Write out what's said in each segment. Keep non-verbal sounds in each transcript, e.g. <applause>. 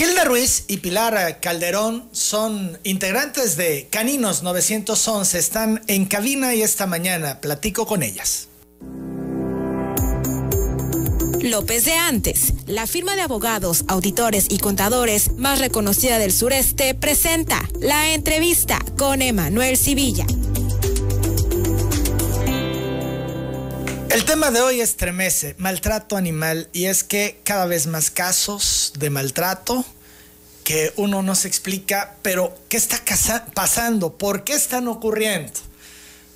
Hilda Ruiz y Pilar Calderón son integrantes de Caninos 911. Están en cabina y esta mañana platico con ellas. López de Antes, la firma de abogados, auditores y contadores más reconocida del sureste, presenta la entrevista con Emanuel Civilla. El tema de hoy estremece, maltrato animal, y es que cada vez más casos de maltrato que uno no se explica, pero ¿qué está pasando? ¿Por qué están ocurriendo?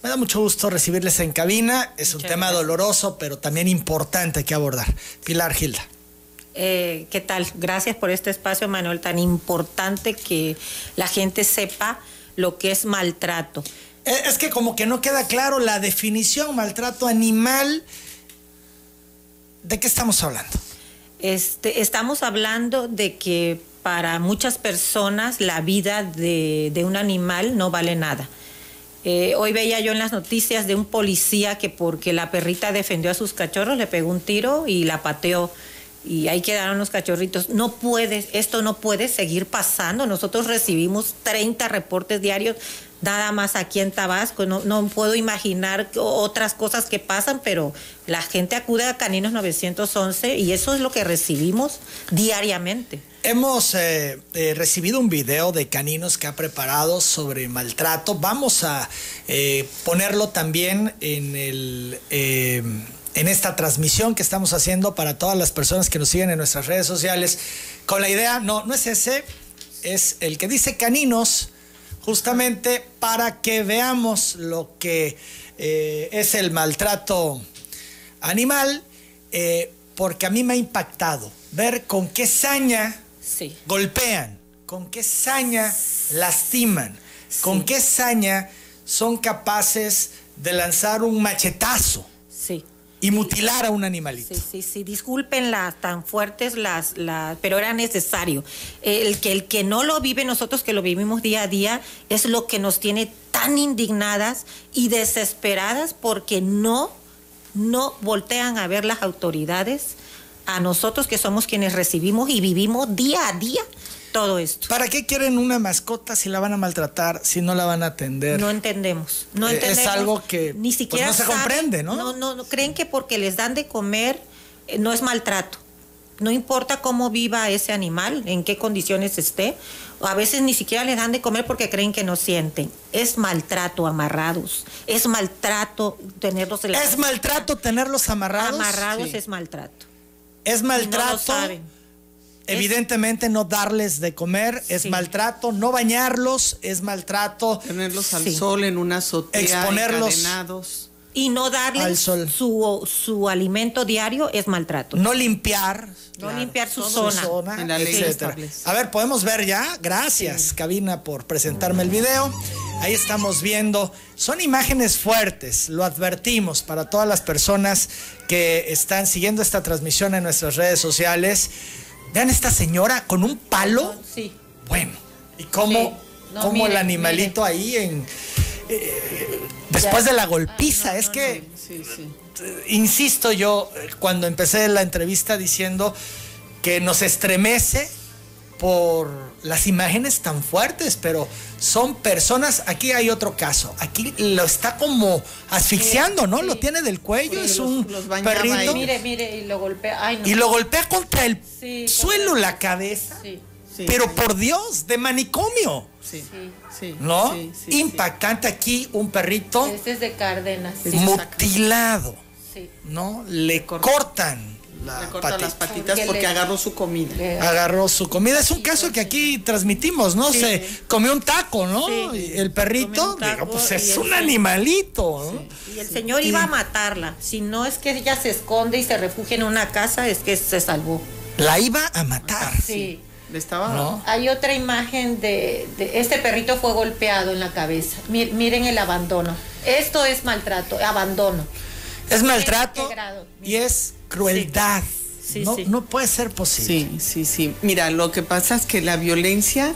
Me da mucho gusto recibirles en cabina, es un tema doloroso, pero también importante que abordar. Pilar Gilda. Eh, ¿Qué tal? Gracias por este espacio, Manuel, tan importante que la gente sepa lo que es maltrato. Eh, es que como que no queda claro la definición maltrato animal. ¿De qué estamos hablando? Este, estamos hablando de que para muchas personas la vida de, un animal no vale nada. Eh, hoy veía yo en las noticias de un policía que porque la perrita defendió a sus cachorros le pegó un tiro y la pateó y ahí quedaron los cachorritos. No puede, esto no puede seguir pasando. Nosotros recibimos 30 reportes diarios nada más aquí en Tabasco. No, puedo imaginar otras cosas que pasan, pero la gente acude a Caninos 911 y eso es lo que recibimos diariamente. Hemos eh, eh, recibido un video de Caninos que ha preparado sobre maltrato. Vamos a eh, ponerlo también en el en esta transmisión que estamos haciendo para todas las personas que nos siguen en nuestras redes sociales, con la idea, no, no es ese, es el que dice caninos, justamente para que veamos lo que eh, es el maltrato animal, eh, porque a mí me ha impactado ver con qué saña golpean, con qué saña lastiman, con qué saña son capaces de lanzar un machetazo. Y mutilar a un animalito. Sí, sí, sí, disculpen las tan fuertes las, las, pero era necesario. El que el que no lo vive, nosotros que lo vivimos día a día, es lo que nos tiene tan indignadas y desesperadas porque no no voltean a ver las autoridades a nosotros que somos quienes recibimos y vivimos día a día todo esto. ¿Para qué quieren una mascota si la van a maltratar, si no la van a atender? No entendemos. No eh, Es algo que ni pues, siquiera no se comprende, ¿no? ¿no? No, creen que porque les dan de comer eh, no es maltrato. No importa cómo viva ese animal, en qué condiciones esté, a veces ni siquiera les dan de comer porque creen que no sienten. Es maltrato amarrados, es maltrato tenerlos en la Es maltrato tenerlos amarrados. Amarrados es maltrato. Es maltrato. Evidentemente no darles de comer es maltrato, no bañarlos es maltrato. Tenerlos al sol en una azotea, exponerlos y no darles Su, su alimento diario es maltrato. No limpiar. No limpiar su zona. en la ley A ver, podemos ver ya. Gracias, Cabina, por presentarme el video. Ahí estamos viendo. Son imágenes fuertes, lo advertimos para todas las personas que están siguiendo esta transmisión en nuestras redes sociales. Vean esta señora con un palo. Sí. Bueno, y cómo, el animalito ahí en. Eh, después de la golpiza, es que. Sí, sí. Insisto yo, cuando empecé la entrevista diciendo que nos estremece por las imágenes tan fuertes, pero son personas, aquí hay otro caso, aquí lo está como asfixiando, ¿no? Lo tiene del cuello, es un perrito. Mire, mire, y lo golpea. Y lo golpea contra el suelo la cabeza. pero por Dios, de manicomio. Sí, sí. ¿No? Impactante aquí un perrito. Este es de Cárdenas. Mutilado. ¿No? Le cortan le corta las patitas porque agarró su comida. Agarró su comida. Es un caso que aquí transmitimos, ¿no? Se comió un taco, ¿no? el perrito, pues es un animalito. Y el señor iba a matarla. Si no es que ella se esconde y se refugia en una casa, es que se salvó. La iba a matar. Sí. Estaba... Hay otra imagen de, este perrito fue golpeado en la cabeza. Miren el abandono. Esto es maltrato, abandono. Es maltrato y es crueldad. no, no, puede ser posible. Sí, sí, sí. Mira, lo que pasa es que la violencia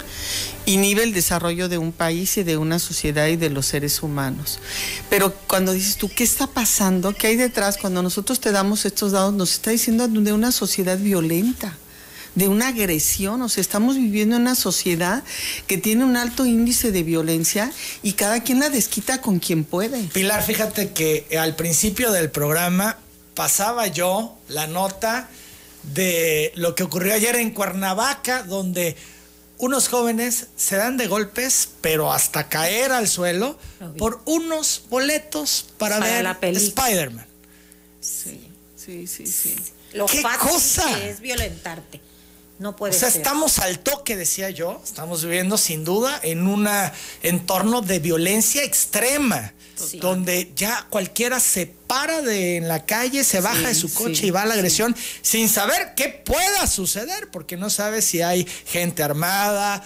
inhibe el desarrollo de un país y de una sociedad y de los seres humanos. Pero cuando dices tú, ¿qué está pasando? ¿Qué hay detrás? Cuando nosotros te damos estos datos, nos está diciendo de una sociedad violenta de una agresión. O sea, estamos viviendo en una sociedad que tiene un alto índice de violencia y cada quien la desquita con quien puede. Pilar, fíjate que al principio del programa pasaba yo la nota de lo que ocurrió ayer en Cuernavaca, donde unos jóvenes se dan de golpes, pero hasta caer al suelo, por unos boletos para, ver Spider-Man. Sí, sí, sí, sí. Lo ¿Qué cosa? es violentarte. No puede o sea, estamos al toque, decía yo. Estamos viviendo sin duda en un entorno de violencia extrema, donde ya cualquiera se para de en la calle, se baja de su coche y va a la agresión sin saber qué pueda suceder, porque no sabes si hay gente armada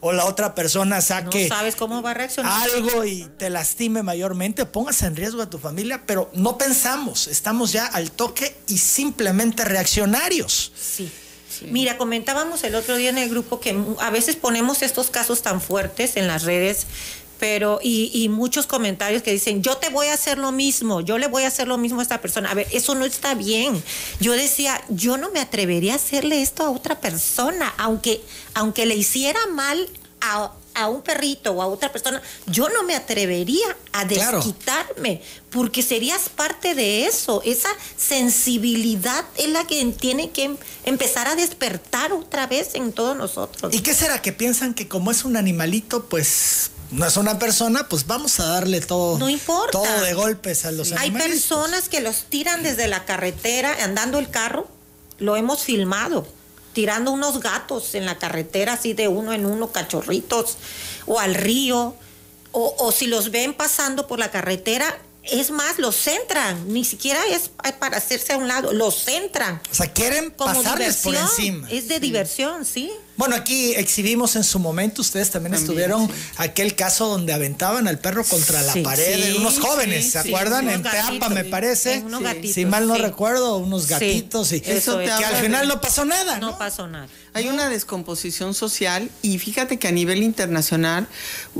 o, la otra persona saque no sabes cómo va a reaccionar. algo y te lastime mayormente, pongas en riesgo a tu familia, pero no pensamos, estamos ya al toque y simplemente reaccionarios. Sí. Mira, comentábamos el otro día en el grupo que a veces ponemos estos casos tan fuertes en las redes pero y, muchos comentarios que dicen, yo te voy a hacer lo mismo, yo le voy a hacer lo mismo a esta persona. A ver, eso no está bien. Yo decía, yo no me atrevería a hacerle esto a otra persona, aunque, aunque le hiciera mal a, a un perrito o a otra persona, yo no me atrevería a desquitarme, porque serías parte de eso. Esa sensibilidad es la que tiene que empezar a despertar otra vez en todos nosotros. ¿Y qué será? Que piensan que como es un animalito, pues no es una persona, pues vamos a darle todo, no importa. todo de golpes a los animales. Hay personas que los tiran desde la carretera andando el carro, lo hemos filmado tirando unos gatos en la carretera, así de uno en uno, cachorritos, o al río, o, o si los ven pasando por la carretera, es más, los centran, ni siquiera es para hacerse a un lado, los centran. O sea, quieren pasarles por encima. Es de diversión, sí. Bueno, aquí exhibimos en su momento, ustedes también, estuvieron aquel caso donde aventaban al perro contra la pared, unos jóvenes, ¿se acuerdan? En Teapa, me parece. si mal no recuerdo, unos gatitos y eso que al final no pasó nada. No, pasó nada. Hay una descomposición social y fíjate que a nivel internacional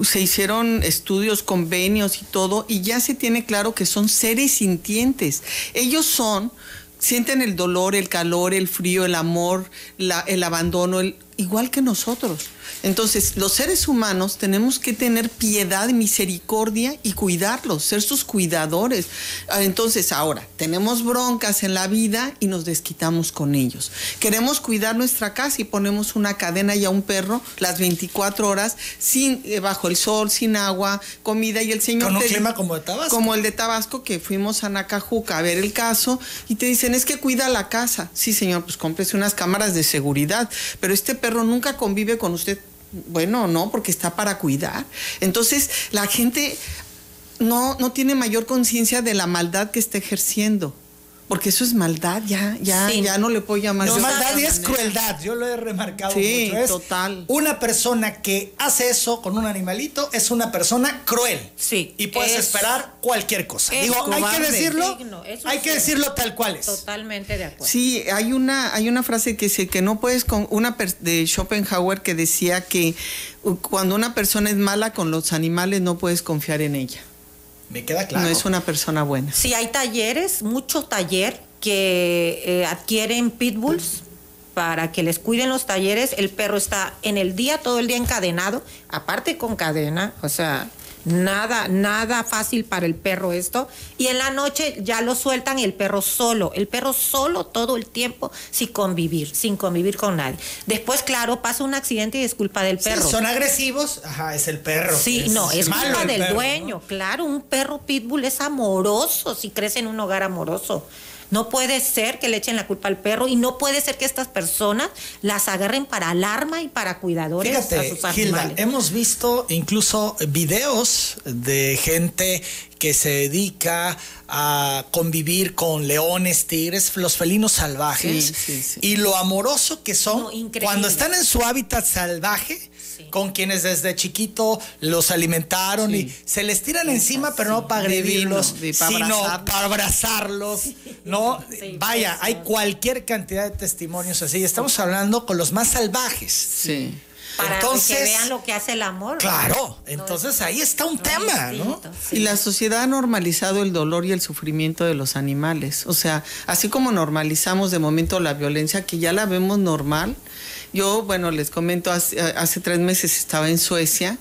se hicieron estudios, convenios y todo, y ya se tiene claro que son seres sintientes. Ellos son sienten el dolor, el calor, el frío, el amor, el abandono, el, igual que nosotros. Entonces, los seres humanos tenemos que tener piedad, misericordia y cuidarlos, ser sus cuidadores. Ah, entonces, ahora, tenemos broncas en la vida y nos desquitamos con ellos. Queremos cuidar nuestra casa y ponemos una cadena y a un perro las 24 horas sin eh, bajo el sol, sin agua, comida y el señor con un clima como de Tabasco. Como el de Tabasco que fuimos a Nacajuca a ver el caso y te dicen, "Es que cuida la casa." Sí, señor, pues cómprese unas cámaras de seguridad, pero este perro nunca convive con usted bueno, no, porque está para cuidar. Entonces, la gente no, no tiene mayor conciencia de la maldad que está ejerciendo. Porque eso es maldad, ya, ya, ya no le puedo llamar. No, maldad y es crueldad, yo lo he remarcado sí, mucho. total. Una persona que hace eso con un animalito es una persona cruel. Sí. Y puedes esperar cualquier cosa. Digo, hay que decirlo, hay que decirlo tal cual es. Totalmente de acuerdo. Sí, hay una, hay una frase que dice que no puedes con una de Schopenhauer que decía que cuando una persona es mala con los animales no puedes confiar en ella. Me queda claro. No es una persona buena. Sí, hay talleres, mucho taller que eh, adquieren pitbulls para que les cuiden los talleres. El perro está en el día, todo el día encadenado, aparte con cadena, o sea, Nada, nada fácil para el perro esto. Y en la noche ya lo sueltan el perro solo, el perro solo todo el tiempo sin convivir, sin convivir con nadie. Después, claro, pasa un accidente y es culpa del perro. son agresivos, ajá, es el perro. Sí, no, es culpa del dueño. Claro, un perro pitbull es amoroso si crece en un hogar amoroso. No puede ser que le echen la culpa al perro y no puede ser que estas personas las agarren para alarma y para cuidadores a sus animales. hemos visto incluso videos de gente que se dedica a convivir con leones, tigres, los felinos salvajes y lo amoroso que son cuando están en su hábitat salvaje con quienes desde chiquito los alimentaron y se les tiran encima, pero no para agredirlos, sino para abrazarlos, ¿no? Vaya, hay cualquier cantidad de testimonios así. Estamos hablando con los más salvajes. Sí. Para entonces, que vean lo que hace el amor. Claro, entonces ahí está un tema, ¿no? Y la sociedad ha normalizado el dolor y el sufrimiento de los animales. O sea, así como normalizamos de momento la violencia, que ya la vemos normal. Yo, bueno, les comento, hace, hace tres meses estaba en Suecia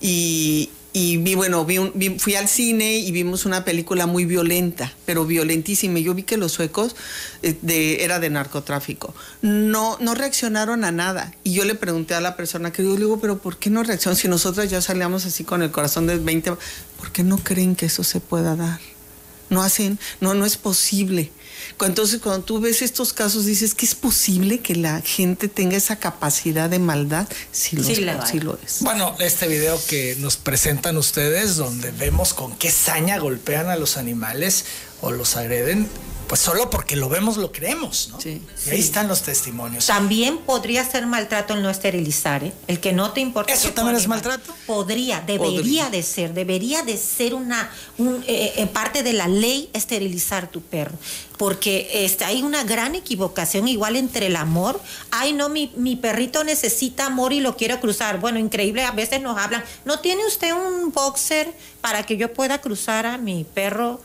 y, y vi, bueno, vi, fui al cine y vimos una película muy violenta, pero violentísima. Yo vi que los suecos eh, de, era de narcotráfico. No, no reaccionaron a nada. Y yo le pregunté a la persona que yo le digo, pero ¿por qué no reaccionan? Si nosotros ya salíamos así con el corazón de 20, ¿por qué no creen que eso se pueda dar? No hacen, no, no es posible. Entonces, cuando tú ves estos casos, dices que es posible que la gente tenga esa capacidad de maldad. Sí lo, sí lo es. Bueno, este video que nos presentan ustedes, donde vemos con qué saña golpean a los animales o los agreden, pues solo porque lo vemos lo creemos, ¿no? Sí. Y ahí están los testimonios. También podría ser maltrato el no esterilizar, ¿eh? El que no te importa. ¿Eso también es maltrato? Podría, debería de ser, debería de ser una eh, eh, parte de la ley esterilizar tu perro. Porque este, hay una gran equivocación igual entre el amor. Ay, no, mi, mi perrito necesita amor y lo quiero cruzar. Bueno, increíble, a veces nos hablan, ¿no tiene usted un boxer para que yo pueda cruzar a mi perro?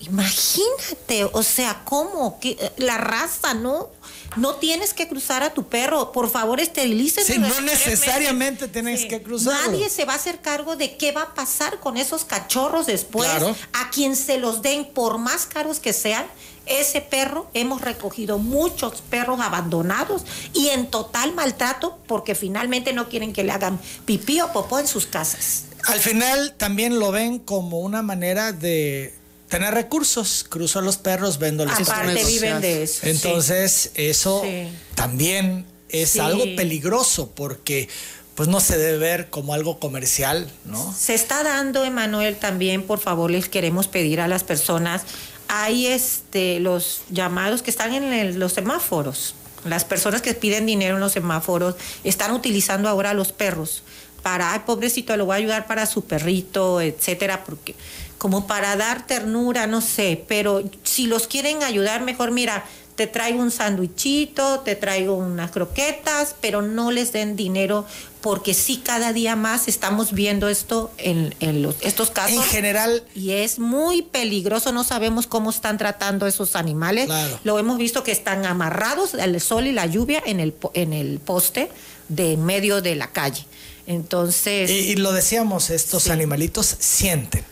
Imagínate, o sea, ¿cómo? La raza, ¿no? No tienes que cruzar a tu perro. Por favor, esterilícese. Sí, no necesariamente tienes que cruzar. Nadie se va a hacer cargo de qué va a pasar con esos cachorros después. A quien se los den, por más caros que sean, ese perro, hemos recogido muchos perros abandonados y en total maltrato porque finalmente no quieren que le hagan pipí o popó en sus casas. Al final también lo ven como una manera de tener recursos. Cruzo los perros, vendo los Aparte viven de eso. Entonces, eso también es algo peligroso porque pues no se debe ver como algo comercial, ¿no? Se está dando, Emanuel, también, por favor, les queremos pedir a las personas, hay este, los llamados que están en los semáforos. Las personas que piden dinero en los semáforos están utilizando ahora los perros para, ay, pobrecito, lo voy a ayudar para su perrito, etcétera, porque como para dar ternura, no sé, pero si los quieren ayudar, mejor mira, te traigo un sándwichito, te traigo unas croquetas, pero no les den dinero porque sí cada día más estamos viendo esto en, los, estos casos. En general. Y es muy peligroso, no sabemos cómo están tratando esos animales. Lo hemos visto que están amarrados al sol y la lluvia en el, en el poste de en medio de la calle. Entonces... Y, lo decíamos, estos animalitos sienten.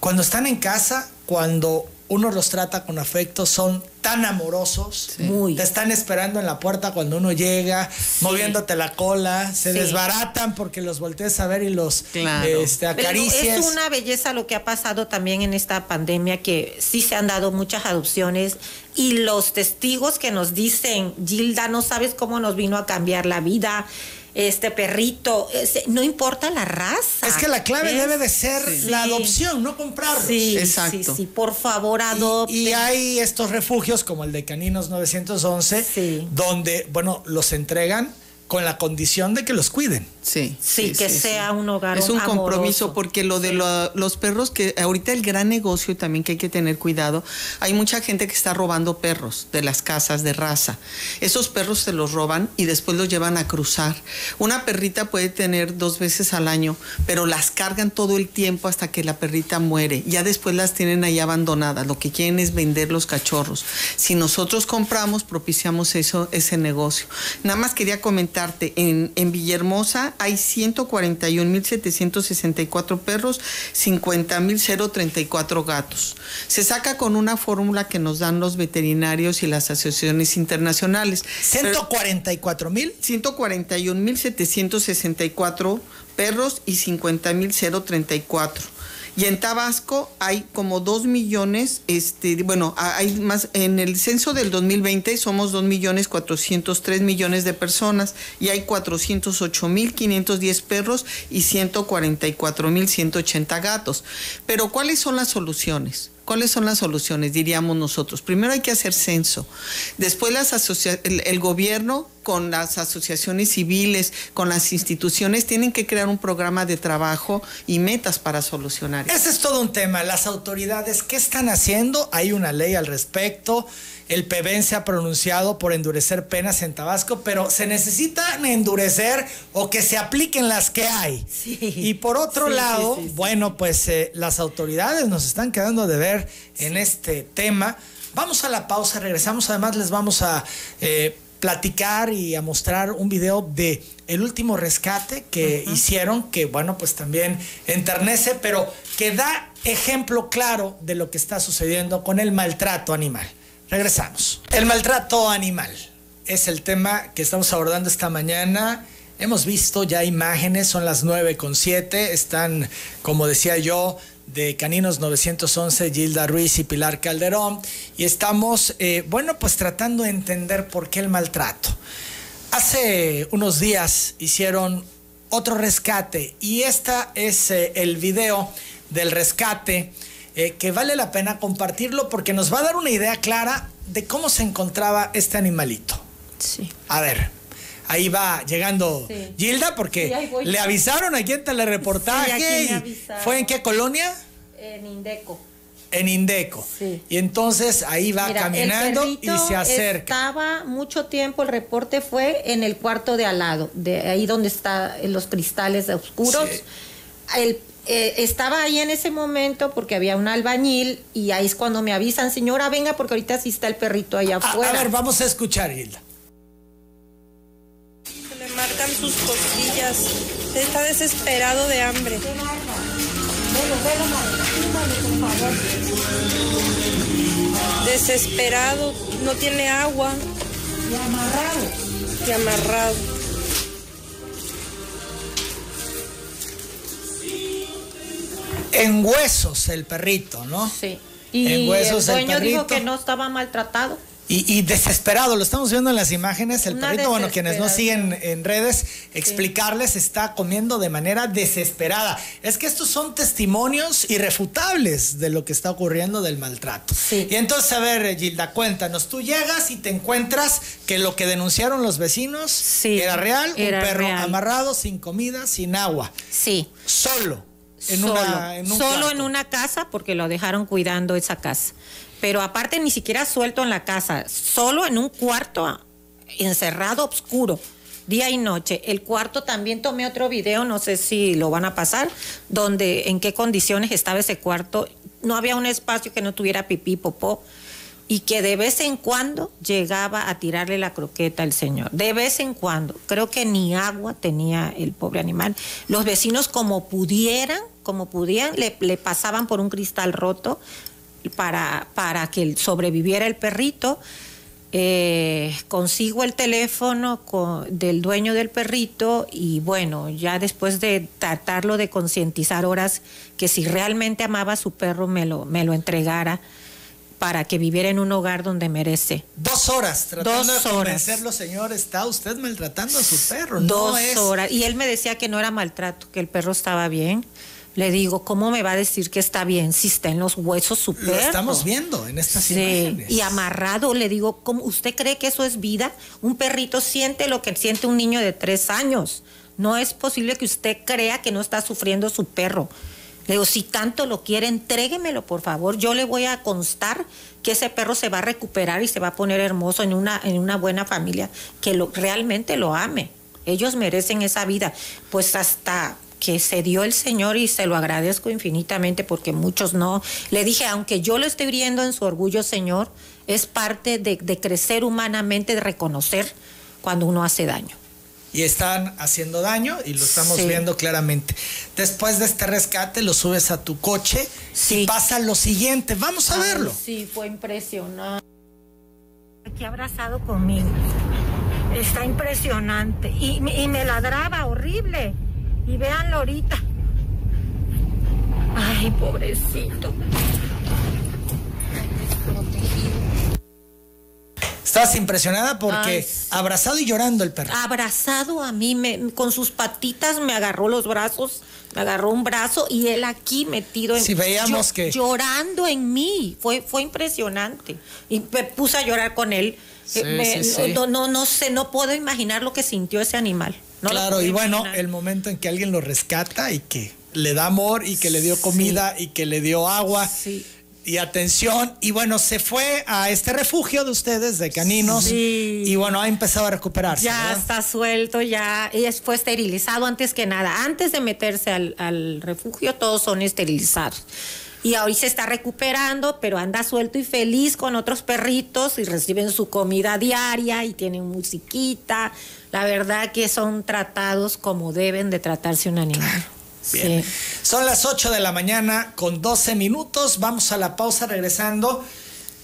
Cuando están en casa, cuando uno los trata con afecto, son tan amorosos. Te están esperando en la puerta cuando uno llega, moviéndote la cola, se desbaratan porque los voltees a ver y los este, acaricias. es una belleza lo que ha pasado también en esta pandemia, que sí se han dado muchas adopciones y los testigos que nos dicen, Gilda, no sabes cómo nos vino a cambiar la vida este perrito, no importa la raza. Es que la clave debe de ser la adopción, no comprarlos. Sí, Exacto. sí, por favor adopten. Y, hay estos refugios como el de Caninos 911, donde, bueno, los entregan con la condición de que los cuiden. Sí, sí, que sea un hogar. Es un compromiso porque lo de los perros, que ahorita el gran negocio también que hay que tener cuidado, hay mucha gente que está robando perros de las casas de raza. Esos perros se los roban y después los llevan a cruzar. Una perrita puede tener dos veces al año, pero las cargan todo el tiempo hasta que la perrita muere. Ya después las tienen ahí abandonadas. Lo que quieren es vender los cachorros. Si nosotros compramos, propiciamos eso, ese negocio. Nada más quería comentarte, en, en Villahermosa hay 141.764 perros, 50.034 gatos. Se saca con una fórmula que nos dan los veterinarios y las asociaciones internacionales. ¿144 mil? 141.764 perros y 50.034. Y en Tabasco hay como dos millones, este, bueno, hay más, en el censo del 2020 somos dos millones tres millones de personas y hay 408 mil 510 perros y 144 mil 180 gatos. Pero ¿cuáles son las soluciones? ¿Cuáles son las soluciones? Diríamos nosotros. Primero hay que hacer censo. Después las el, el gobierno con las asociaciones civiles, con las instituciones, tienen que crear un programa de trabajo y metas para solucionar. Ese es todo un tema. Las autoridades, ¿qué están haciendo? Hay una ley al respecto. El PBN se ha pronunciado por endurecer penas en Tabasco, pero se necesitan endurecer o que se apliquen las que hay. Y por otro lado, bueno, pues eh, las autoridades nos están quedando de ver en este tema. Vamos a la pausa, regresamos. Además, les vamos a eh, platicar y a mostrar un video de el último rescate que hicieron, que bueno, pues también enternece, pero que da ejemplo claro de lo que está sucediendo con el maltrato animal. Regresamos. El maltrato animal es el tema que estamos abordando esta mañana. Hemos visto ya imágenes, son las 9 con 7, están, como decía yo, de Caninos 911, Gilda Ruiz y Pilar Calderón, y estamos, eh, bueno, pues tratando de entender por qué el maltrato. Hace unos días hicieron otro rescate y este es eh, el video del rescate eh, que vale la pena compartirlo porque nos va a dar una idea clara de cómo se encontraba este animalito. Sí. A ver, ahí va llegando Gilda porque le avisaron aquí en telereportaje. ¿Fue en qué colonia? En Indeco. En Indeco. Y entonces ahí va caminando y se acerca. Estaba mucho tiempo, el reporte fue en el cuarto de al lado, de ahí donde están los cristales oscuros. El eh, estaba ahí en ese momento porque había un albañil y ahí es cuando me avisan, señora, venga porque ahorita sí está el perrito allá afuera. A, ver, vamos a escuchar, Hilda. Sus costillas. Está desesperado de hambre. Desesperado, no tiene agua. Y amarrado. Y amarrado. en huesos el perrito, ¿no? Sí. Y en huesos el dueño dijo que no estaba maltratado. Y, desesperado, lo estamos viendo en las imágenes, el perrito, bueno, quienes no siguen en redes, explicarles, está comiendo de manera desesperada. Es que estos son testimonios irrefutables de lo que está ocurriendo del maltrato. Sí. Y entonces, a ver, Gilda, cuéntanos, tú llegas y te encuentras que lo que denunciaron los vecinos era real, un perro amarrado, sin comida, sin agua. Sí. Solo solo, en una casa porque lo dejaron cuidando esa casa. Pero aparte ni siquiera suelto en la casa, solo en un cuarto encerrado, oscuro, día y noche. El cuarto también tomé otro video, no sé si lo van a pasar, donde en qué condiciones estaba ese cuarto. No había un espacio que no tuviera pipí, popó y que de vez en cuando llegaba a tirarle la croqueta al señor. De vez en cuando. Creo que ni agua tenía el pobre animal. Los vecinos como pudieran, como pudieran, le, pasaban por un cristal roto para, para que sobreviviera el perrito. Eh, consigo el teléfono del dueño del perrito y bueno, ya después de tratarlo de concientizar horas que si realmente amaba a su perro me lo, me lo entregara para que viviera en un hogar donde merece. Dos horas tratando de convencerlo, señor, está usted maltratando a su perro. Dos horas. Y él me decía que no era maltrato, que el perro estaba bien. Le digo, ¿cómo me va a decir que está bien si está en los huesos su perro? Lo estamos viendo en estas imágenes. Y amarrado, le digo, ¿cómo usted cree que eso es vida? Un perrito siente lo que siente un niño de tres años. No es posible que usted crea que no está sufriendo su perro. Le digo, si tanto lo quiere, entréguemelo, por favor. Yo le voy a constar que ese perro se va a recuperar y se va a poner hermoso en una, en una buena familia que lo, realmente lo ame. Ellos merecen esa vida. Pues hasta que se dio el Señor y se lo agradezco infinitamente porque muchos no. Le dije, aunque yo lo estoy viendo en su orgullo, Señor, es parte de, de crecer humanamente, de reconocer cuando uno hace daño y están haciendo daño y lo estamos viendo claramente. Después de este rescate lo subes a tu coche y pasa lo siguiente. Vamos a verlo. Sí, fue impresionante. Aquí abrazado conmigo. Está impresionante. Y, y me ladraba horrible. Y véanlo ahorita. Ay, pobrecito. Estás impresionada porque abrazado y llorando el perro. Abrazado a mí, me, con sus patitas me agarró los brazos, me agarró un brazo y él aquí metido en. Si veíamos que. Llorando en mí, fue, fue impresionante. Y me puse a llorar con él Sí, Eh, me- sí, sí. No, no, no sé, no puedo imaginar lo que sintió ese animal. No claro, y bueno, el momento en que alguien lo rescata y que le da amor y que le dio comida y que le dio agua y atención. Y bueno, se fue a este refugio de ustedes, de caninos. Y bueno, ha empezado a recuperarse. Ya está suelto, ya y fue esterilizado antes que nada. Antes de meterse al, al refugio, todos son esterilizados. Y hoy se está recuperando, pero anda suelto y feliz con otros perritos y reciben su comida diaria y tienen musiquita. La verdad que son tratados como deben de tratarse un animal. Bien. Sí. Son las 8 de la mañana con 12 minutos. Vamos a la pausa regresando.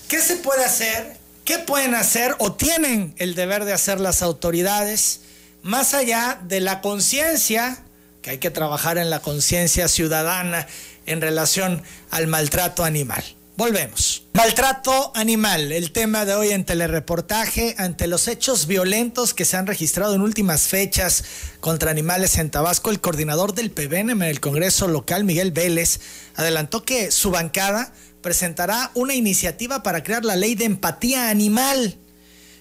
¿Qué se puede hacer? ¿Qué pueden hacer o tienen el deber de hacer las autoridades más allá de la conciencia, que hay que trabajar en la conciencia ciudadana en relación al maltrato animal? Volvemos. Maltrato animal, el tema de hoy en telereportaje ante los hechos violentos que se han registrado en últimas fechas contra animales en Tabasco. El coordinador del PBNM en el Congreso local, Miguel Vélez, adelantó que su bancada presentará una iniciativa para crear la ley de empatía animal.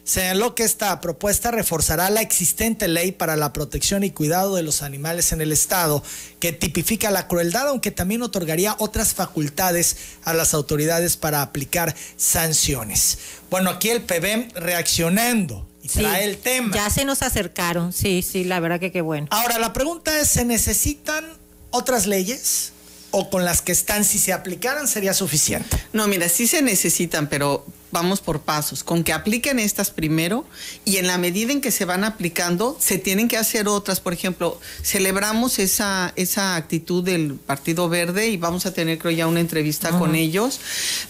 Señaló que esta propuesta reforzará la existente ley para la protección y cuidado de los animales en el Estado, que tipifica la crueldad, aunque también otorgaría otras facultades a las autoridades para aplicar sanciones. Bueno, aquí el PBM reaccionando y Sí, trae el tema. Ya se nos acercaron, sí, sí, la verdad que qué bueno. Ahora, la pregunta es, ¿se necesitan otras leyes? ¿O con las que están, si se aplicaran, sería suficiente? No, mira, sí se necesitan, pero vamos por pasos. Con que apliquen estas primero y en la medida en que se van aplicando, se tienen que hacer otras. Por ejemplo, celebramos esa, esa actitud del Partido Verde y vamos a tener, creo, ya una entrevista con ellos.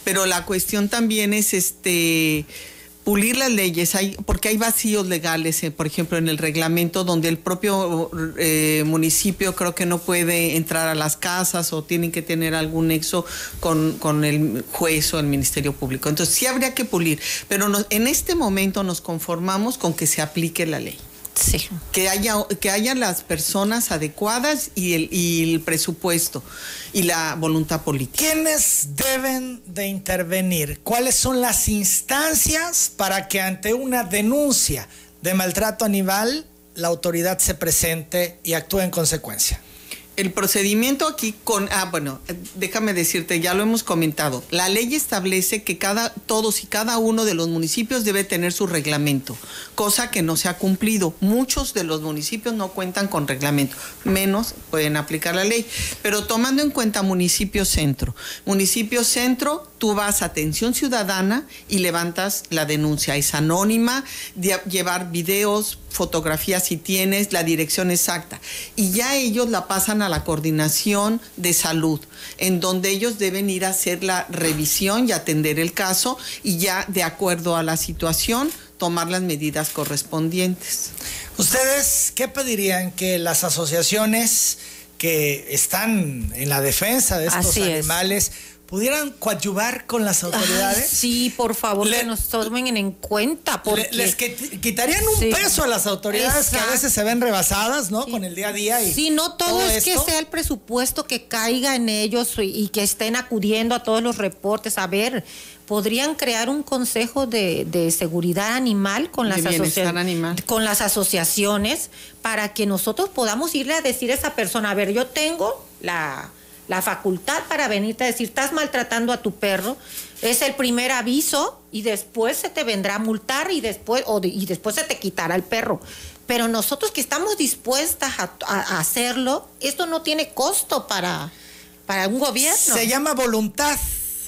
Pero la cuestión también es este pulir las leyes, hay, porque hay vacíos legales, eh, por ejemplo, en el reglamento donde el propio eh, municipio creo que no puede entrar a las casas o tienen que tener algún nexo con, con el juez o el Ministerio Público. Entonces sí habría que pulir, pero no- en este momento nos conformamos con que se aplique la ley. Sí. Que haya, que haya las personas adecuadas y el, y el presupuesto y la voluntad política. ¿Quiénes deben de intervenir? ¿Cuáles son las instancias para que ante una denuncia de maltrato animal la autoridad se presente y actúe en consecuencia? El procedimiento aquí con, ah, bueno, déjame decirte, ya lo hemos comentado. La ley establece que cada, todos y cada uno de los municipios debe tener su reglamento, cosa que no se ha cumplido. Muchos de los municipios no cuentan con reglamento, menos pueden aplicar la ley. Pero tomando en cuenta municipio centro, municipio centro, tú vas a atención ciudadana y levantas la denuncia. Es anónima, de- llevar videos, fotografías si tienes, la dirección exacta. Y ya ellos la pasan a la coordinación de salud, en donde ellos deben ir a hacer la revisión y atender el caso y ya de acuerdo a la situación tomar las medidas correspondientes. ¿Ustedes qué pedirían que las asociaciones que están en la defensa de estos Así es. Pudieran coadyuvar con las autoridades? Ay, sí, por favor, Le- que nos tomen en cuenta. Porque... Le- les quit- quitarían un Sí. peso a las autoridades que a veces se ven rebasadas, ¿no? Con el día a día y Sí, no todo, es esto. que sea el presupuesto que caiga en ellos y, y que estén acudiendo a todos los reportes. A ver, podrían crear un consejo de, de seguridad animal con De las, animal. con las asociaciones para que nosotros podamos irle a decir a esa persona, a ver, yo tengo la, la facultad para venirte a decir, estás maltratando a tu perro, es el primer aviso y después se te vendrá a multar y después, o de- y después se te quitará el perro. Pero nosotros que estamos dispuestas a, a- a hacerlo, esto no tiene costo para, para un gobierno. Se llama voluntad.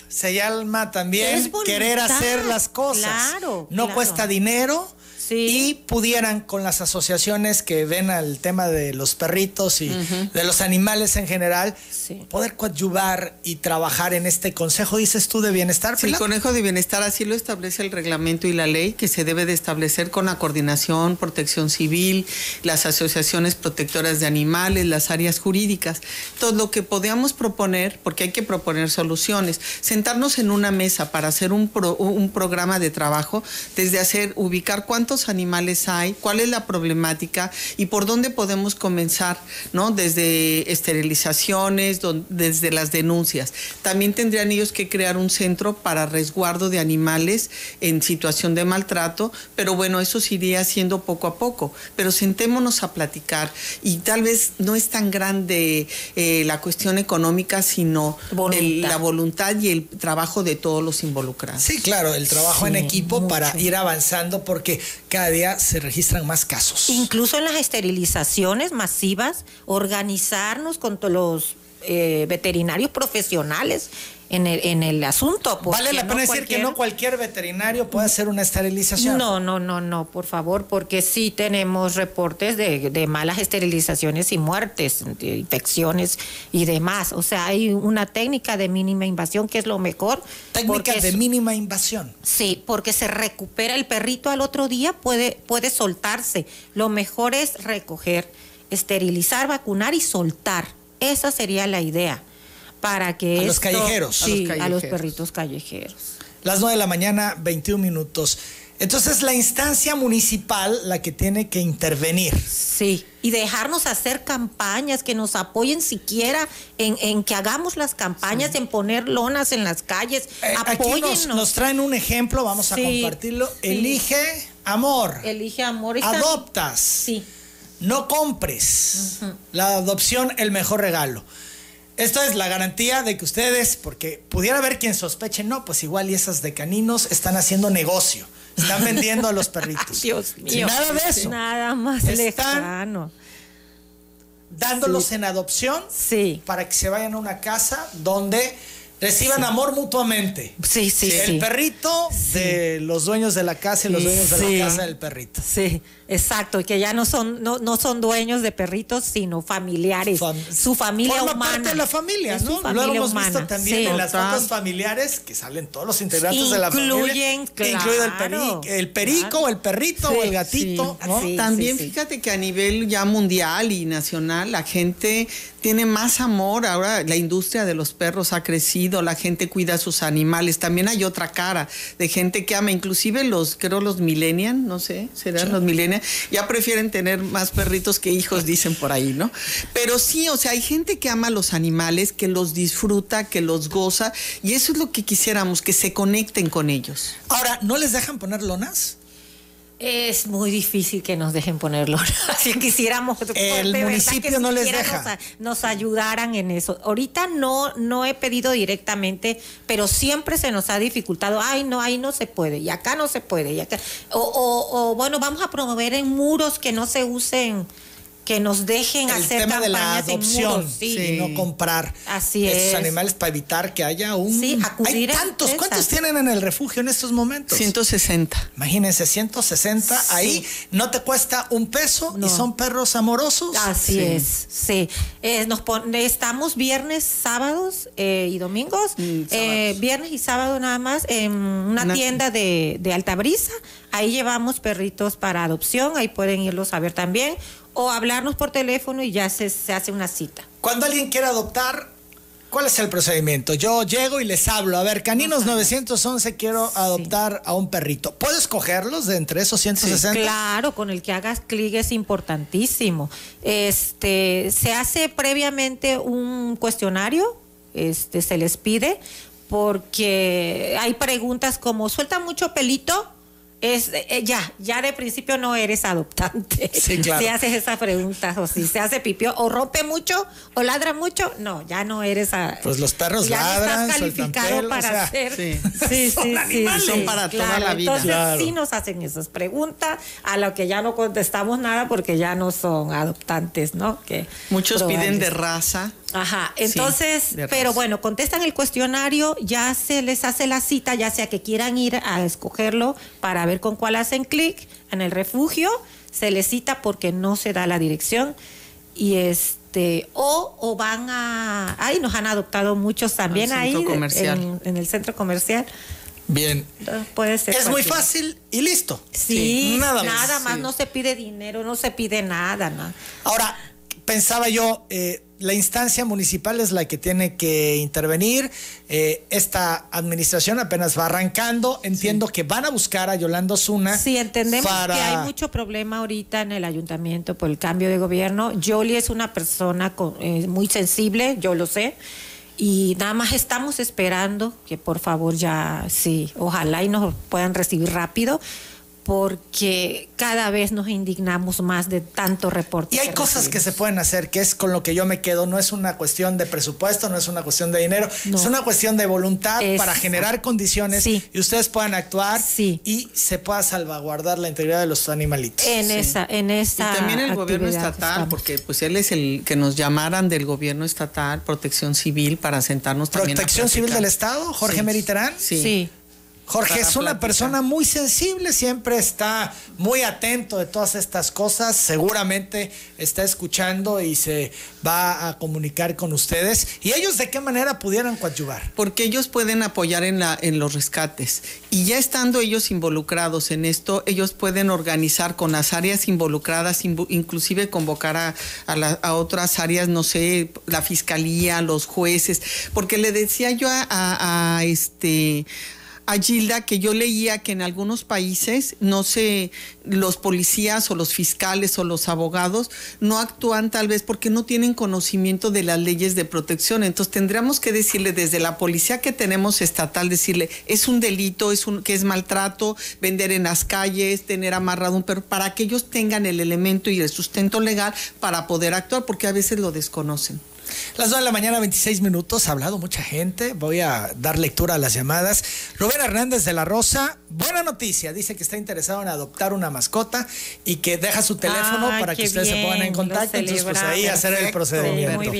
Se llama también querer hacer las cosas. claro, no claro. cuesta dinero. Sí. Y pudieran con las asociaciones que ven al tema de los perritos y de los animales en general, Sí. poder coadyuvar y trabajar en este consejo, dices tú, de bienestar. Sí, el? Conejo de Bienestar así lo establece el reglamento y la ley, que se debe de establecer con la coordinación, protección civil, las asociaciones protectoras de animales, las áreas jurídicas. Todo lo que podamos proponer, porque hay que proponer soluciones, sentarnos en una mesa para hacer un, pro- un programa de trabajo, desde hacer, ubicar cuántos cuántos animales hay, cuál es la problemática y por dónde podemos comenzar, ¿no? Desde esterilizaciones, desde las denuncias. También tendrían ellos que crear un centro para resguardo de animales en situación de maltrato, pero bueno, eso se iría haciendo poco a poco. Pero sentémonos a platicar y tal vez no es tan grande eh, la cuestión económica, sino la voluntad y el trabajo de todos los involucrados. Sí, claro, el trabajo en equipo para ir avanzando porque cada día se registran más casos. Incluso en las esterilizaciones masivas, organizarnos con los eh, veterinarios profesionales en el, en el asunto. Vale la pena decir que no cualquier veterinario puede hacer una esterilización. No, no, no, no, por favor, porque sí tenemos reportes de, malas esterilizaciones y muertes, de infecciones y demás. O sea, hay una técnica de mínima invasión que es lo mejor. Técnica de mínima invasión. Sí, porque se recupera el perrito al otro día, puede, puede soltarse. Lo mejor es recoger, esterilizar, vacunar y soltar. Esa sería la idea para que... A los callejeros. Sí, a los, perritos callejeros. Las 9 de la mañana, 21 minutos. Entonces la instancia municipal la que tiene que intervenir. Sí, y dejarnos hacer campañas, que nos apoyen siquiera en, que hagamos las campañas, en poner lonas en las calles. Eh, aquí nos, traen un ejemplo, vamos a compartirlo. Elige amor. Elige amor. Adoptas. Sí. No compres. La adopción, el mejor regalo. Esto es la garantía de que ustedes, porque pudiera haber quien sospeche, no, pues igual y esas de caninos están haciendo negocio, están vendiendo a los <laughs> perritos. Dios mío. nada de eso. Nada más están Dándolos en adopción sí. para que se vayan a una casa donde reciban amor mutuamente. Sí, sí, El perrito de los dueños de la casa y los dueños de la casa del perrito. Sí, exacto, y que ya no son no, no son dueños de perritos, sino familiares, su familia Forma humana. parte de la familia, ¿no? Lo hemos visto también en las fotos familiares que salen todos los integrantes de la familia, incluido el, el perico, el perrito o el gatito, ¿no? también fíjate que a nivel ya mundial y nacional la gente tiene más amor. Ahora la industria de los perros ha crecido, la gente cuida a sus animales. También hay otra cara de gente que ama, inclusive los, creo los millennials, no sé, serán los millennials, ya prefieren tener más perritos que hijos, dicen por ahí, ¿no? Pero sí, o sea, hay gente que ama a los animales, que los disfruta, que los goza, y eso es lo que quisiéramos, que se conecten con ellos. Ahora, ¿no les dejan poner lonas? Es muy difícil que nos dejen ponerlo. <laughs> Si quisiéramos el municipio no les deja. Nos, ayudaran en eso. Ahorita no no he pedido directamente, pero siempre se nos ha dificultado. Ay, no, ahí no se puede y acá no se puede y acá. o bueno, vamos a promover en muros que no se usen que nos dejen el hacer tema de la adopción y no comprar Así esos animales para evitar que haya un sí, hay tantos cuántos tienen en el refugio en estos momentos 160 imagínense 160 ahí no te cuesta un peso y son perros amorosos. Así es sí. Eh, nos estamos viernes sábados eh, y domingos. Mm, eh, viernes y sábado nada más en una, tienda de, de Altabrisa. Ahí llevamos perritos para adopción ahí pueden irlos a ver también o hablarnos por teléfono y ya se, hace una cita. Cuando alguien quiere adoptar, ¿cuál es el procedimiento? Yo llego y les hablo. A ver, Caninos 911, quiero adoptar a un perrito. ¿Puedo escogerlos de entre esos 160? claro, con el que hagas clic es importantísimo. Este, se hace previamente un cuestionario, este, se les pide, porque hay preguntas como, ¿suelta mucho pelito? Es eh, ya, ya de principio no eres adoptante. Sí, <laughs> claro. Si haces esas preguntas o si se hace pipio o rompe mucho o ladra mucho, no, ya no eres a, Pues los perros ya ladran, estás calificado para ser sí, <laughs> sí, sí, sí, son para toda la vida. Entonces sí nos hacen esas preguntas a lo que ya no contestamos nada porque ya no son adoptantes, ¿no? Que muchos piden de raza. Ajá, entonces, pero bueno, contestan el cuestionario, ya se les hace la cita, ya sea que quieran ir a escogerlo para ver con cuál hacen clic en el refugio, se les cita porque no se da la dirección y este o, o van a ahí nos han adoptado muchos también ahí en, el centro comercial. Bien. puede ser. Es muy fácil y listo. Sí, nada más. Nada más, no se pide dinero, no se pide nada, ¿no? Ahora, pensaba yo, eh, la instancia municipal es la que tiene que intervenir. Eh, esta administración apenas va arrancando. Entiendo que van a buscar a Yolanda Zuna. Sí, entendemos que hay mucho problema ahorita en el ayuntamiento por el cambio de gobierno. Yoli es una persona eh, muy sensible, yo lo sé. Y nada más estamos esperando que por favor ya, sí, ojalá y nos puedan recibir rápido porque cada vez nos indignamos más de tanto reporte. Y hay cosas que se pueden hacer, que es con lo que yo me quedo. No es una cuestión de presupuesto, no es una cuestión de dinero, es una cuestión de voluntad para generar condiciones y ustedes puedan actuar y se pueda salvaguardar la integridad de los animalitos. En esa, en esa. Y también el gobierno estatal, porque pues él es el que nos llamaran del gobierno estatal, protección civil, para sentarnos también. ¿Protección civil del Estado, Jorge Meriterán? sí. Jorge es una persona muy sensible, siempre está muy atento de todas estas cosas, seguramente está escuchando y se va a comunicar con ustedes. ¿Y ellos de qué manera pudieran coadyuvar? Porque ellos pueden apoyar en, la, en los rescates y ya estando ellos involucrados en esto, ellos pueden organizar con las áreas involucradas, inclusive convocar a, a, otras áreas, no sé, la fiscalía, los jueces, porque le decía yo a, a este a Gilda que yo leía que en algunos países, no sé, los policías o los fiscales o los abogados no actúan tal vez porque no tienen conocimiento de las leyes de protección. Entonces tendríamos que decirle desde la policía que tenemos estatal, decirle, es un delito, es un, que es maltrato, vender en las calles, tener amarrado un perro, para que ellos tengan el elemento y el sustento legal para poder actuar, porque a veces lo desconocen. Las 2 de la mañana, 26 minutos. Ha hablado mucha gente. Voy a dar lectura a las llamadas. Rubén Hernández de la Rosa, buena noticia. Dice que está interesado en adoptar una mascota y que deja su teléfono para que ustedes se pongan en contacto. Entonces, pues ahí hacer el procedimiento.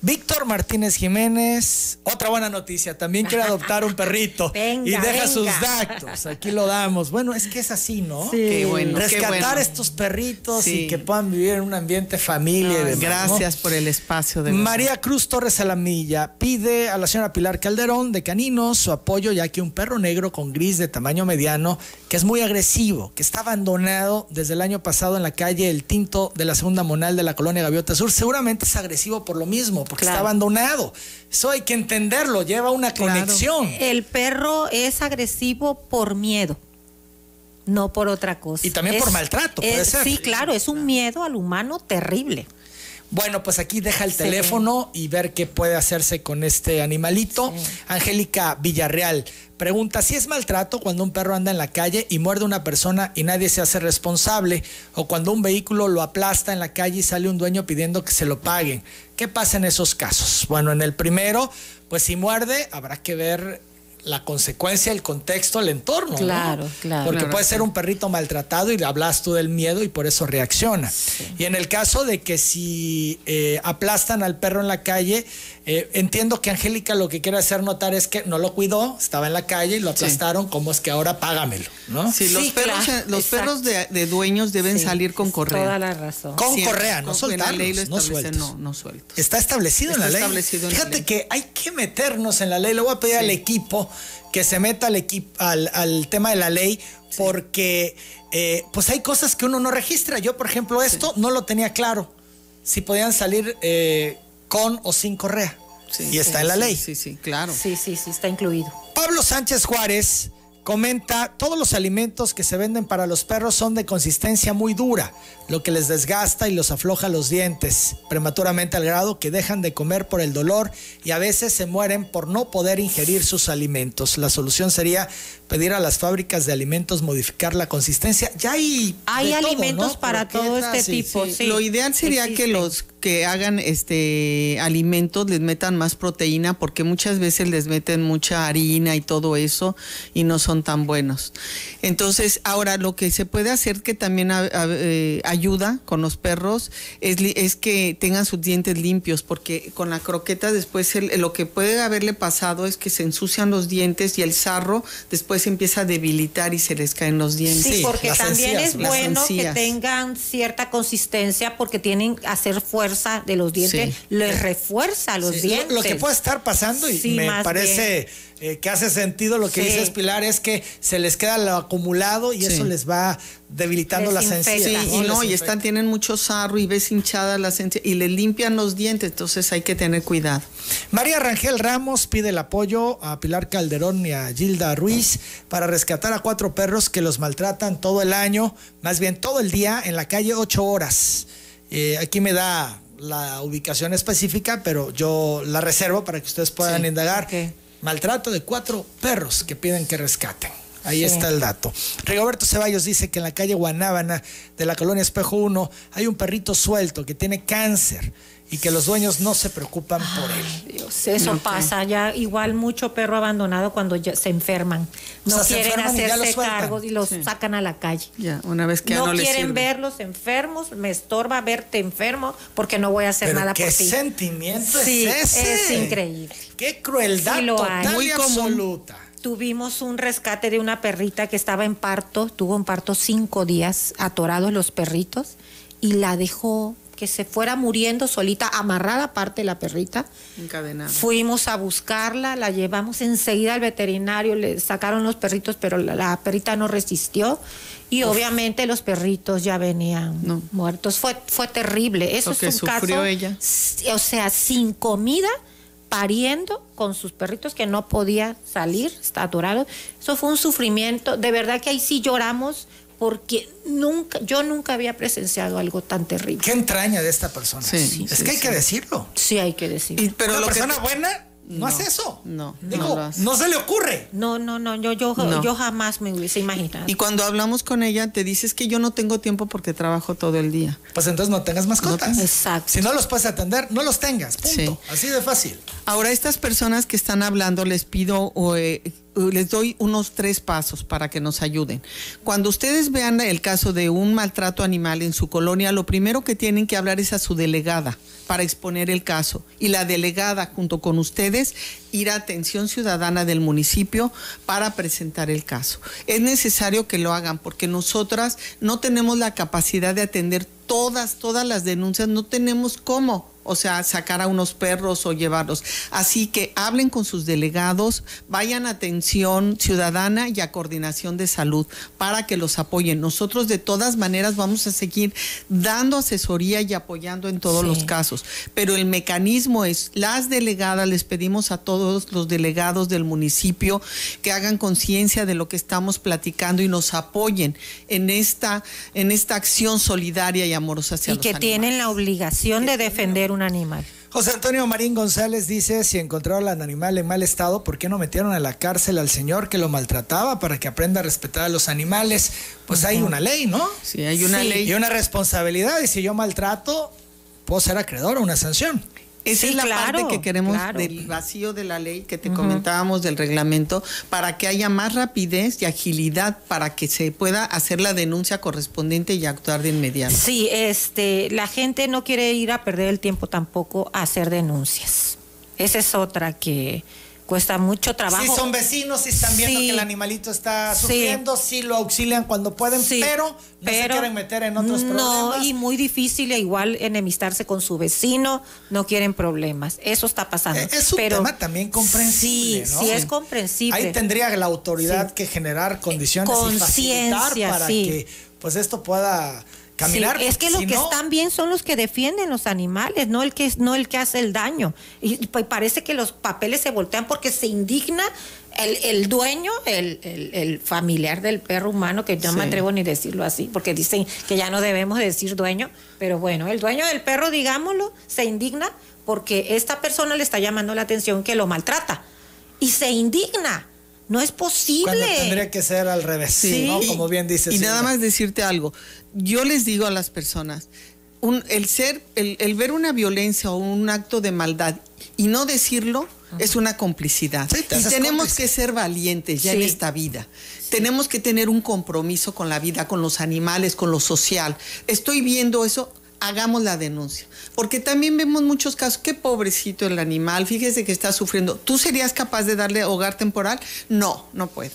Víctor Martínez Jiménez, otra buena noticia. También quiere adoptar un perrito <laughs> y deja sus datos. Aquí lo damos. Bueno, es que es así, ¿no? Qué bueno. Rescatar estos perritos y que puedan vivir en un ambiente familia. gracias por el espacio de María Cruz Torres Alamilla pide a la señora Pilar Calderón de Caninos su apoyo ya que un perro negro con gris de tamaño mediano que es muy agresivo, que está abandonado desde el año pasado en la calle El Tinto de la segunda monal de la colonia Gaviota Sur, seguramente es agresivo por lo mismo, porque está abandonado. Eso hay que entenderlo, lleva una conexión. El perro es agresivo por miedo no por otra cosa. Y también por maltrato, puede ser. Sí, claro, es un miedo al humano terrible. Bueno, pues aquí deja el teléfono y ver qué puede hacerse con este animalito. Angélica Villarreal pregunta si es maltrato cuando un perro anda en la calle y muerde a una persona y nadie se hace responsable, o cuando un vehículo lo aplasta en la calle y sale un dueño pidiendo que se lo paguen. ¿Qué pasa en esos casos? Bueno, en el primero, pues si muerde, habrá que ver la consecuencia, el contexto, el entorno. Claro, claro. Porque puede ser un perrito maltratado y le hablas tú del miedo y por eso reacciona. Y en el caso de que si eh, aplastan al perro en la calle, eh, entiendo que Angélica lo que quiere hacer notar es que no lo cuidó, estaba en la calle y lo aplastaron, como es que ahora págamelo, ¿no? Sí, los perros, los perros de, dueños deben salir con correa. Toda la razón. Con correa, no soltarlos, no sueltos. No, Está establecido en la ley. Fíjate que hay que meternos en la ley. Le voy a pedir al equipo que se meta al, equipo, al, tema de la ley porque eh, pues hay cosas que uno no registra. Yo, por ejemplo, esto no lo tenía claro. Si podían salir eh, con o sin correa. y está en la ley. Sí, sí, claro. Sí, sí, sí, está incluido. Pablo Sánchez Juárez comenta, todos los alimentos que se venden para los perros son de consistencia muy dura, lo que les desgasta y los afloja los dientes, prematuramente al grado que dejan de comer por el dolor y a veces se mueren por no poder ingerir sus alimentos. La solución sería pedir a las fábricas de alimentos modificar la consistencia. Ya hay hay alimentos para todo este tipo. Lo ideal sería que los que hagan este alimentos les metan más proteína porque muchas veces les meten mucha harina y todo eso y no son tan buenos. Entonces, ahora lo que se puede hacer que también eh, ayuda con los perros es, es, que tengan sus dientes limpios porque con la croqueta después lo que puede haberle pasado es que se ensucian los dientes y el sarro después se empieza a debilitar y se les caen los dientes. Sí, porque también es bueno que tengan cierta consistencia porque tienen que hacer fuerza de los dientes, Sí. les refuerza los Sí, dientes. Lo, lo que puede estar pasando, y Sí, me parece eh, que hace sentido lo que Sí. dices, Pilar, es que se les queda lo acumulado y Sí. eso les va debilitando las encías. Sí, y no, y Les están, tienen mucho sarro y ves hinchadas las encías y le limpian los dientes, entonces hay que tener cuidado. María Rangel Ramos pide el apoyo a Pilar Calderón y a Gilda Ruiz para rescatar a cuatro perros que los maltratan todo el año, más bien todo el día, en la calle ocho horas. Eh, aquí me da la ubicación específica, pero yo la reservo para que ustedes puedan Sí, indagar. Maltrato de cuatro perros que piden que rescaten. Ahí Sí. está el dato. Rigoberto Ceballos dice que en la calle Guanábana de la colonia Espejo 1 hay un perrito suelto que tiene cáncer y que los dueños no se preocupan por él. Dios, eso pasa ya igual mucho perro abandonado cuando ya se enferman. O No sea, quieren enferman y hacerse sueltan. cargo y los Sí. sacan a la calle. Ya, una vez que ya no, no, les quieren sirve. verlos enfermos, me estorba verte enfermo porque no voy a hacer Pero nada qué por ti. sentimiento Sí, es ese. es increíble. Qué crueldad Sí total Muy y común. absoluta. Tuvimos un rescate de una perrita que estaba en parto, tuvo un parto cinco días, atorados los perritos, y la dejó que se fuera muriendo solita, amarrada aparte la perrita. Encadenada. Fuimos a buscarla, la llevamos enseguida al veterinario, le sacaron los perritos, pero la, la perrita no resistió. Y obviamente los perritos ya venían No. muertos. Fue, fue terrible. Eso Lo que es un sufrió caso. ella. O sea, sin comida, pariendo con sus perritos que no podía salir, está atorado. Eso fue un sufrimiento. De verdad que ahí sí lloramos porque nunca, yo nunca había presenciado algo tan terrible. Qué entraña de esta persona. Sí, es sí, que hay que decirlo. Sí hay que decir. Y- pero Una lo que persona te- buena no, No, hace eso. no, Digo, no no, lo hace. se le ocurre. No, no, no, yo, yo, No. yo jamás me hubiese imaginado. Y cuando hablamos con ella, te dices que yo no tengo tiempo porque trabajo todo el día. Pues entonces no tengas mascotas. Exacto. Si no los puedes atender, no los tengas. Punto. Sí. Así de fácil. Ahora, estas personas que están hablando, les pido o eh, les doy unos tres pasos para que nos ayuden. Cuando ustedes vean el caso de un maltrato animal en su colonia, lo primero que tienen que hablar es a su delegada para exponer el caso. Y la delegada, junto con ustedes, ir a atención ciudadana del municipio para presentar el caso. Es necesario que lo hagan porque nosotras no tenemos la capacidad de atender todas, todas las denuncias, no tenemos cómo. O sea, sacar a unos perros o llevarlos. Así que hablen con sus delegados, vayan a atención ciudadana y a coordinación de salud para que los apoyen. Nosotros de todas maneras vamos a seguir dando asesoría y apoyando en todos Sí. los casos. Pero el mecanismo es, las delegadas, les pedimos a todos los delegados del municipio que hagan conciencia de lo que estamos platicando y nos apoyen en esta, en esta acción solidaria y amorosa hacia y los que animales. tienen la obligación de defender un animal. José Antonio Marín González dice, si encontraron al animal en mal estado, ¿por qué no metieron a la cárcel al señor que lo maltrataba para que aprenda a respetar a los animales? Pues hay una ley, ¿no? Sí, hay una Sí. ley. Y una responsabilidad, y si yo maltrato, puedo ser acreedor a una sanción. Esa Sí, es la claro, parte que queremos claro. del vacío de la ley que te comentábamos del reglamento para que haya más rapidez y agilidad para que se pueda hacer la denuncia correspondiente y actuar de inmediato. Sí, este, la gente no quiere ir a perder el tiempo tampoco a hacer denuncias. Esa es otra que cuesta mucho trabajo. Si son vecinos, si están viendo Sí. que el animalito está sufriendo, sí lo auxilian cuando pueden, pero no se quieren meter en otros no, problemas. y muy difícil e igual enemistarse con su vecino, no quieren problemas. Eso está pasando. Eh, Es un Pero tema también comprensible, Sí, ¿no? sí es comprensible. Ahí tendría la autoridad que generar condiciones y facilitar para que pues esto pueda caminar. Sí, es que los si que no- están bien son los que defienden los animales, no el que no el que hace el daño. Y pues parece que los papeles se voltean porque se indigna el, el dueño, el, el- el familiar del perro humano, que no me atrevo ni decirlo así, porque dicen que ya no debemos decir dueño, pero bueno, el dueño del perro, digámoslo, se indigna porque esta persona le está llamando la atención que lo maltrata y se indigna. No es posible. Cuando tendría que ser al revés, Sí. ¿no? Como bien dices. Y nada más decirte algo. Yo les digo a las personas, un- el ser, el, el ver una violencia o un acto de maldad y no decirlo es una complicidad. Sí, te y tenemos cómplice. que ser valientes ya en esta vida. Tenemos que tener un compromiso con la vida, con los animales, con lo social. Estoy viendo eso. Hagamos la denuncia. Porque también vemos muchos casos. Qué pobrecito el animal. Fíjese que está sufriendo. ¿Tú serías capaz de darle hogar temporal? No, no puedo.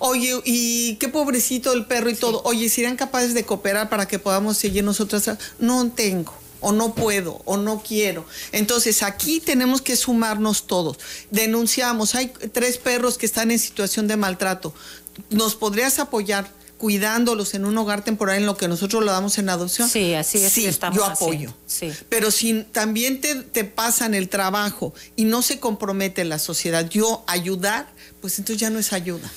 Oye, y qué pobrecito el perro y todo. Oye, ¿serían capaces de cooperar para que podamos seguir nosotras? No tengo. o no puedo o no quiero. Entonces aquí tenemos que sumarnos todos. Denunciamos, hay tres perros que están en situación de maltrato. ¿Nos podrías apoyar? Cuidándolos en un hogar temporal en lo que nosotros lo damos en adopción. Sí, así es. Sí, yo apoyo. Sí. Pero si también te, te pasan el trabajo y no se compromete la sociedad, yo ayudar, pues entonces ya no es ayuda.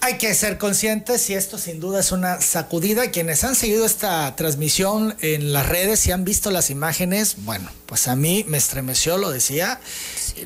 Hay que ser conscientes y esto sin duda es una sacudida. Quienes han seguido esta transmisión en las redes y han visto las imágenes, bueno, pues a mí me estremeció, lo decía.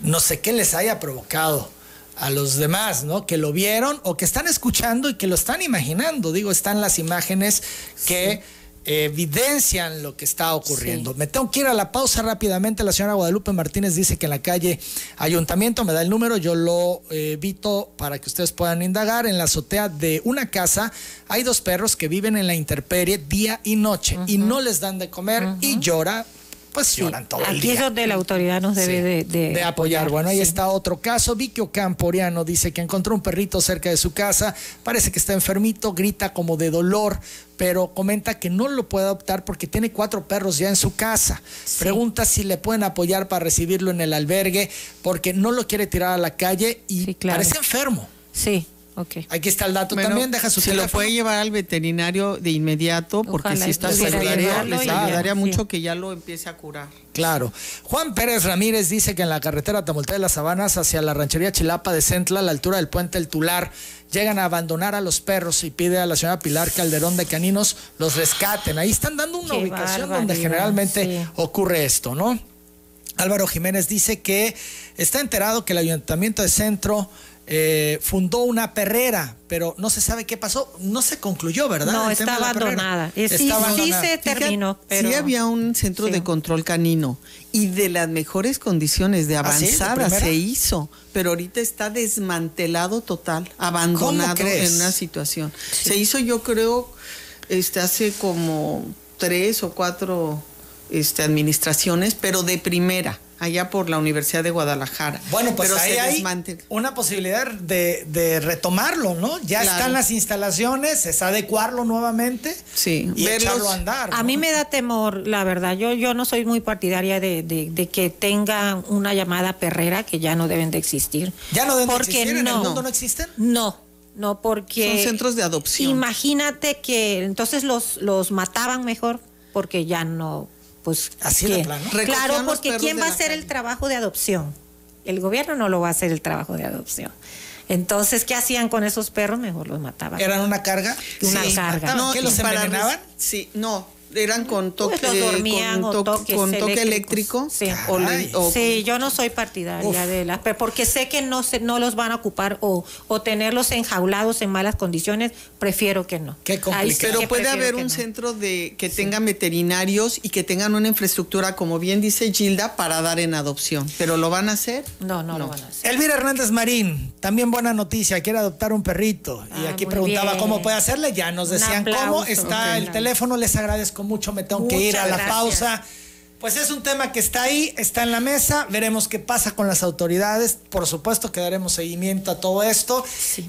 No sé qué les haya provocado a los demás, ¿no? Que lo vieron o que están escuchando y que lo están imaginando. Digo, están las imágenes que evidencian lo que está ocurriendo. Me tengo que ir a la pausa rápidamente. La señora Guadalupe Martínez dice que en la calle Ayuntamiento, me da el número, yo lo eh, evito para que ustedes puedan indagar. En la azotea de una casa hay dos perros que viven en la intemperie día y noche y no les dan de comer y llora pues lloran todo el día. Aquí es donde la autoridad nos debe de, apoyar. Bueno, ahí está otro caso. Vicky Ocamporiano dice que encontró un perrito cerca de su casa, parece que está enfermito, grita como de dolor, pero comenta que no lo puede adoptar porque tiene cuatro perros ya en su casa. Pregunta si le pueden apoyar para recibirlo en el albergue porque no lo quiere tirar a la calle y parece enfermo. Sí. Aquí está el dato también, deja su Se lo puede llevar al veterinario de inmediato porque si está ayudaría, les ayudaría mucho que ya lo empiece a curar. Claro. Juan Pérez Ramírez dice que en la carretera Tamulté de las Sabanas hacia la ranchería Chilapa de Centla, a la altura del puente El Tular, llegan a abandonar a los perros y pide a la señora Pilar Calderón de Caninos los rescaten. Ahí están dando una ubicación donde generalmente ocurre esto, ¿no? Álvaro Jiménez dice que está enterado que el ayuntamiento de Centro eh, fundó una perrera, pero no se sabe qué pasó, no se concluyó, ¿verdad? No, está abandonada. sí, sí, se terminó. Sí había un centro de control canino y de las mejores condiciones de ¿Ah, avanzada se hizo, pero ahorita está desmantelado total, abandonado en una situación. Se hizo yo creo este, hace como tres o cuatro este, administraciones, pero de primera allá por la Universidad de Guadalajara. Bueno, pues ahí hay una posibilidad de, retomarlo, ¿no? Ya están las instalaciones, es adecuarlo nuevamente sí, y echarlo a andar. A mí me da temor, la verdad. Yo, yo no soy muy partidaria de, que tenga una llamada perrera que ya no deben de existir. ¿Ya no deben de existir? ¿En el mundo no existen? No. No, porque... Son centros de adopción. Imagínate que entonces los, los mataban mejor porque ya no pues así plano. Claro, porque ¿quién va a hacer el trabajo de adopción? El gobierno no lo va a hacer el trabajo de adopción. Entonces, ¿qué hacían con esos perros? Mejor los mataban. ¿Eran una carga? Una carga. No, ¿Que los envenenaban? Sí, no, eran con toque, con, toque eléctrico. Sí. sí, yo no soy partidaria de las, porque sé que no se, no los van a ocupar o, o tenerlos enjaulados en malas condiciones, prefiero que no. Qué complicado. Pero puede haber un centro de que tengan veterinarios y que tengan una infraestructura, como bien dice Gilda, para dar en adopción. ¿Pero lo van a hacer? No, no, lo van a hacer. Elvira Hernández Marín, también buena noticia, quiere adoptar un perrito. y ah, aquí preguntaba cómo puede hacerle, ya nos decían cómo. Está el teléfono, les agradezco mucho, me tengo que ir a la pausa. Pues es un tema que está ahí, está en la mesa, veremos qué pasa con las autoridades, por supuesto que daremos seguimiento a todo esto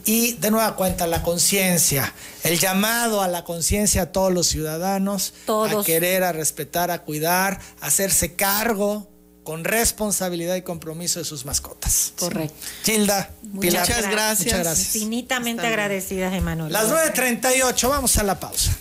y de nueva cuenta la conciencia, el llamado a la conciencia a todos los ciudadanos, a querer, a respetar, a cuidar, a hacerse cargo con responsabilidad y compromiso de sus mascotas. Correcto. Gilda, Muchas, gracias. Infinitamente agradecidas, Emanuel. Las 9.38, vamos a la pausa.